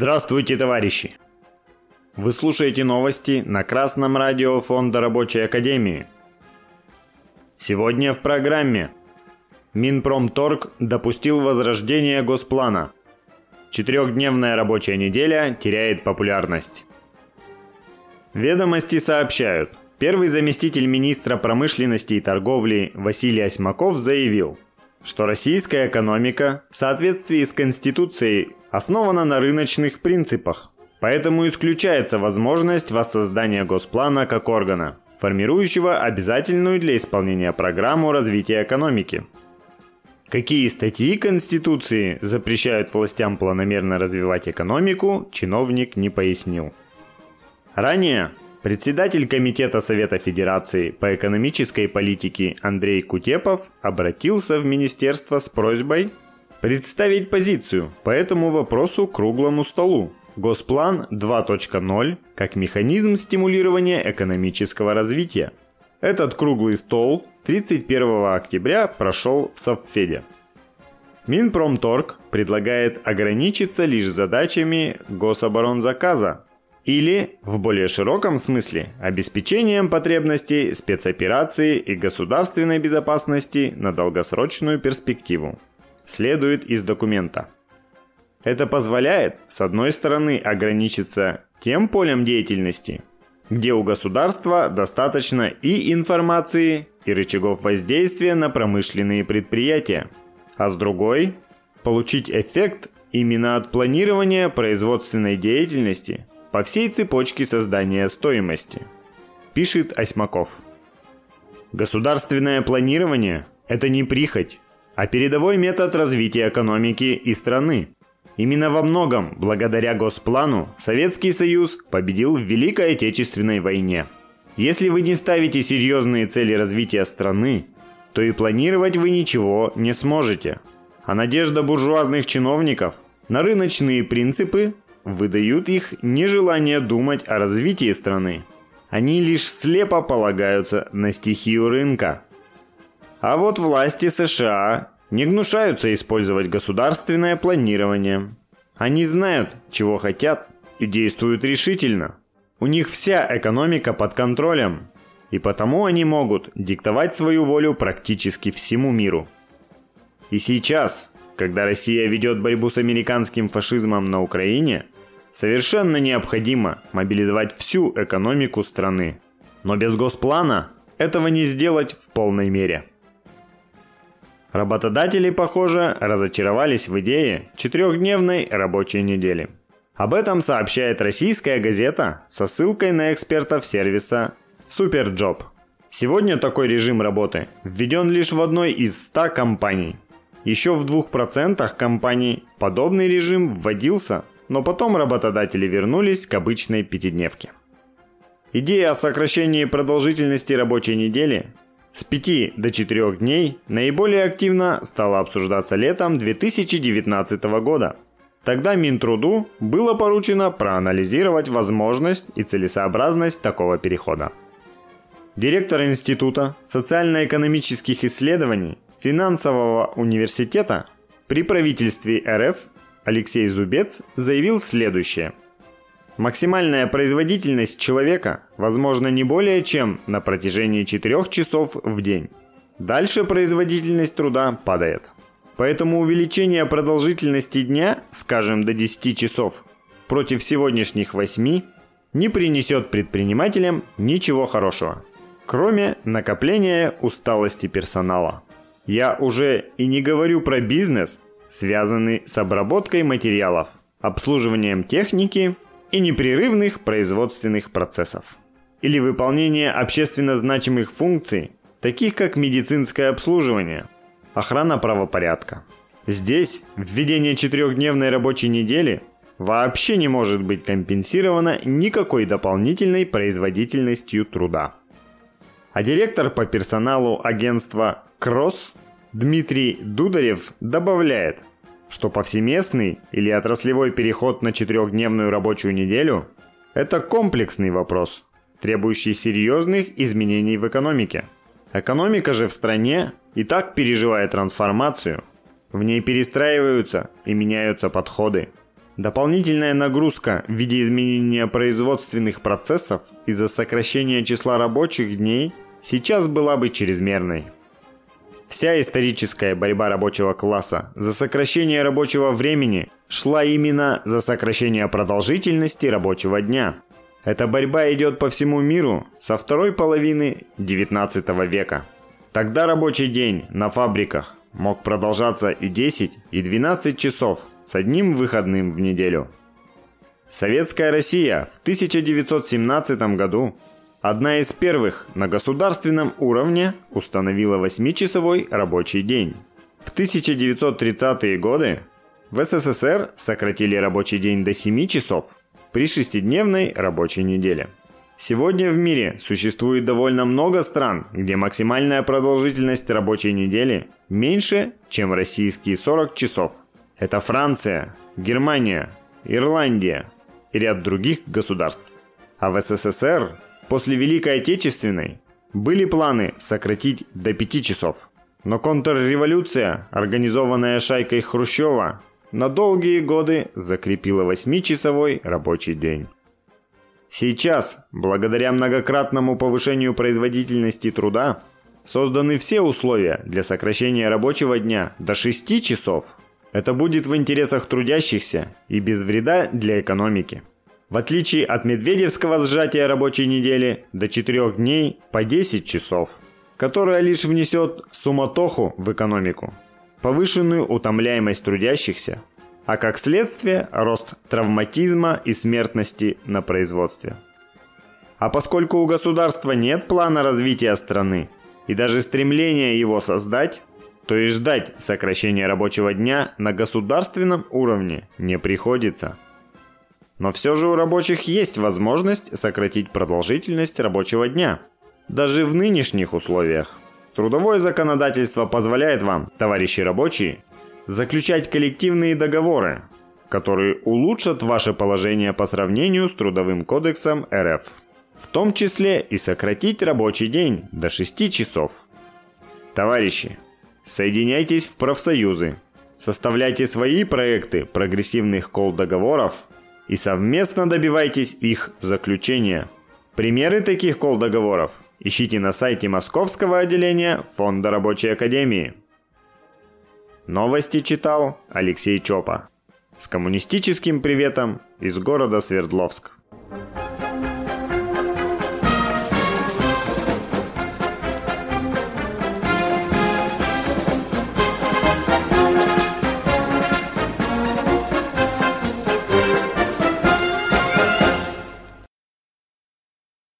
Здравствуйте, товарищи! Вы слушаете новости на Красном радио Фонда Рабочей Академии. Сегодня в программе Минпромторг допустил возрождение Госплана. Четырехдневная рабочая неделя теряет популярность. Ведомости сообщают, первый заместитель министра промышленности и торговли Василий Осьмаков заявил, что российская экономика в соответствии с Конституцией основана на рыночных принципах, поэтому исключается возможность воссоздания Госплана как органа, формирующего обязательную для исполнения программу развития экономики. Какие статьи Конституции запрещают властям планомерно развивать экономику, чиновник не пояснил. Ранее председатель Комитета Совета Федерации по экономической политике Андрей Кутепов обратился в министерство с просьбой представить позицию по этому вопросу круглому столу. Госплан 2.0 как механизм стимулирования экономического развития. Этот круглый стол 31 октября прошел в Совфеде. Минпромторг предлагает ограничиться лишь задачами гособоронзаказа или, в более широком смысле, обеспечением потребностей спецоперации и государственной безопасности на долгосрочную перспективу следует из документа. Это позволяет, с одной стороны, ограничиться тем полем деятельности, где у государства достаточно и информации, и рычагов воздействия на промышленные предприятия, а с другой – получить эффект именно от планирования производственной деятельности по всей цепочке создания стоимости, пишет Осьмаков. Государственное планирование – это не прихоть, а передовой метод развития экономики и страны. Именно во многом, благодаря Госплану, Советский Союз победил в Великой Отечественной войне. Если вы не ставите серьезные цели развития страны, то и планировать вы ничего не сможете. А надежда буржуазных чиновников на рыночные принципы выдают их нежелание думать о развитии страны. Они лишь слепо полагаются на стихию рынка – а вот власти США не гнушаются использовать государственное планирование. Они знают, чего хотят и действуют решительно. У них вся экономика под контролем, и потому они могут диктовать свою волю практически всему миру. И сейчас, когда Россия ведет борьбу с американским фашизмом на Украине, совершенно необходимо мобилизовать всю экономику страны. Но без госплана этого не сделать в полной мере. Работодатели, похоже, разочаровались в идее четырехдневной рабочей недели. Об этом сообщает российская газета со ссылкой на экспертов сервиса Superjob. Сегодня такой режим работы введен лишь в одной из 100 компаний. Еще в 2% компаний подобный режим вводился, но потом работодатели вернулись к обычной пятидневке. Идея о сокращении продолжительности рабочей недели с 5 до 4 дней наиболее активно стало обсуждаться летом 2019 года. Тогда Минтруду было поручено проанализировать возможность и целесообразность такого перехода. Директор Института социально-экономических исследований Финансового университета при правительстве РФ Алексей Зубец заявил следующее – Максимальная производительность человека возможна не более чем на протяжении 4 часов в день. Дальше производительность труда падает. Поэтому увеличение продолжительности дня, скажем, до 10 часов, против сегодняшних 8, не принесет предпринимателям ничего хорошего, кроме накопления усталости персонала. Я уже и не говорю про бизнес, связанный с обработкой материалов, обслуживанием техники и непрерывных производственных процессов. Или выполнение общественно значимых функций, таких как медицинское обслуживание, охрана правопорядка. Здесь введение четырехдневной рабочей недели вообще не может быть компенсировано никакой дополнительной производительностью труда. А директор по персоналу агентства «Кросс» Дмитрий Дударев добавляет, что повсеместный или отраслевой переход на четырехдневную рабочую неделю – это комплексный вопрос, требующий серьезных изменений в экономике. Экономика же в стране и так переживает трансформацию. В ней перестраиваются и меняются подходы. Дополнительная нагрузка в виде изменения производственных процессов из-за сокращения числа рабочих дней сейчас была бы чрезмерной. Вся историческая борьба рабочего класса за сокращение рабочего времени шла именно за сокращение продолжительности рабочего дня. Эта борьба идет по всему миру со второй половины 19 века. Тогда рабочий день на фабриках мог продолжаться и 10, и 12 часов с одним выходным в неделю. Советская Россия в 1917 году одна из первых на государственном уровне установила 8-часовой рабочий день. В 1930-е годы в СССР сократили рабочий день до 7 часов – при шестидневной рабочей неделе. Сегодня в мире существует довольно много стран, где максимальная продолжительность рабочей недели меньше, чем российские 40 часов. Это Франция, Германия, Ирландия и ряд других государств. А в СССР после Великой Отечественной были планы сократить до 5 часов. Но контрреволюция, организованная шайкой Хрущева, на долгие годы закрепила восьмичасовой рабочий день. Сейчас, благодаря многократному повышению производительности труда, созданы все условия для сокращения рабочего дня до 6 часов. Это будет в интересах трудящихся и без вреда для экономики. В отличие от медведевского сжатия рабочей недели до 4 дней по 10 часов, которое лишь внесет суматоху в экономику повышенную утомляемость трудящихся, а как следствие рост травматизма и смертности на производстве. А поскольку у государства нет плана развития страны и даже стремления его создать, то и ждать сокращения рабочего дня на государственном уровне не приходится. Но все же у рабочих есть возможность сократить продолжительность рабочего дня, даже в нынешних условиях. Трудовое законодательство позволяет вам, товарищи рабочие, заключать коллективные договоры, которые улучшат ваше положение по сравнению с Трудовым кодексом РФ. В том числе и сократить рабочий день до 6 часов. Товарищи, соединяйтесь в профсоюзы, составляйте свои проекты прогрессивных кол-договоров и совместно добивайтесь их заключения. Примеры таких кол-договоров Ищите на сайте Московского отделения Фонда Рабочей Академии. Новости читал Алексей Чопа. С коммунистическим приветом из города Свердловск.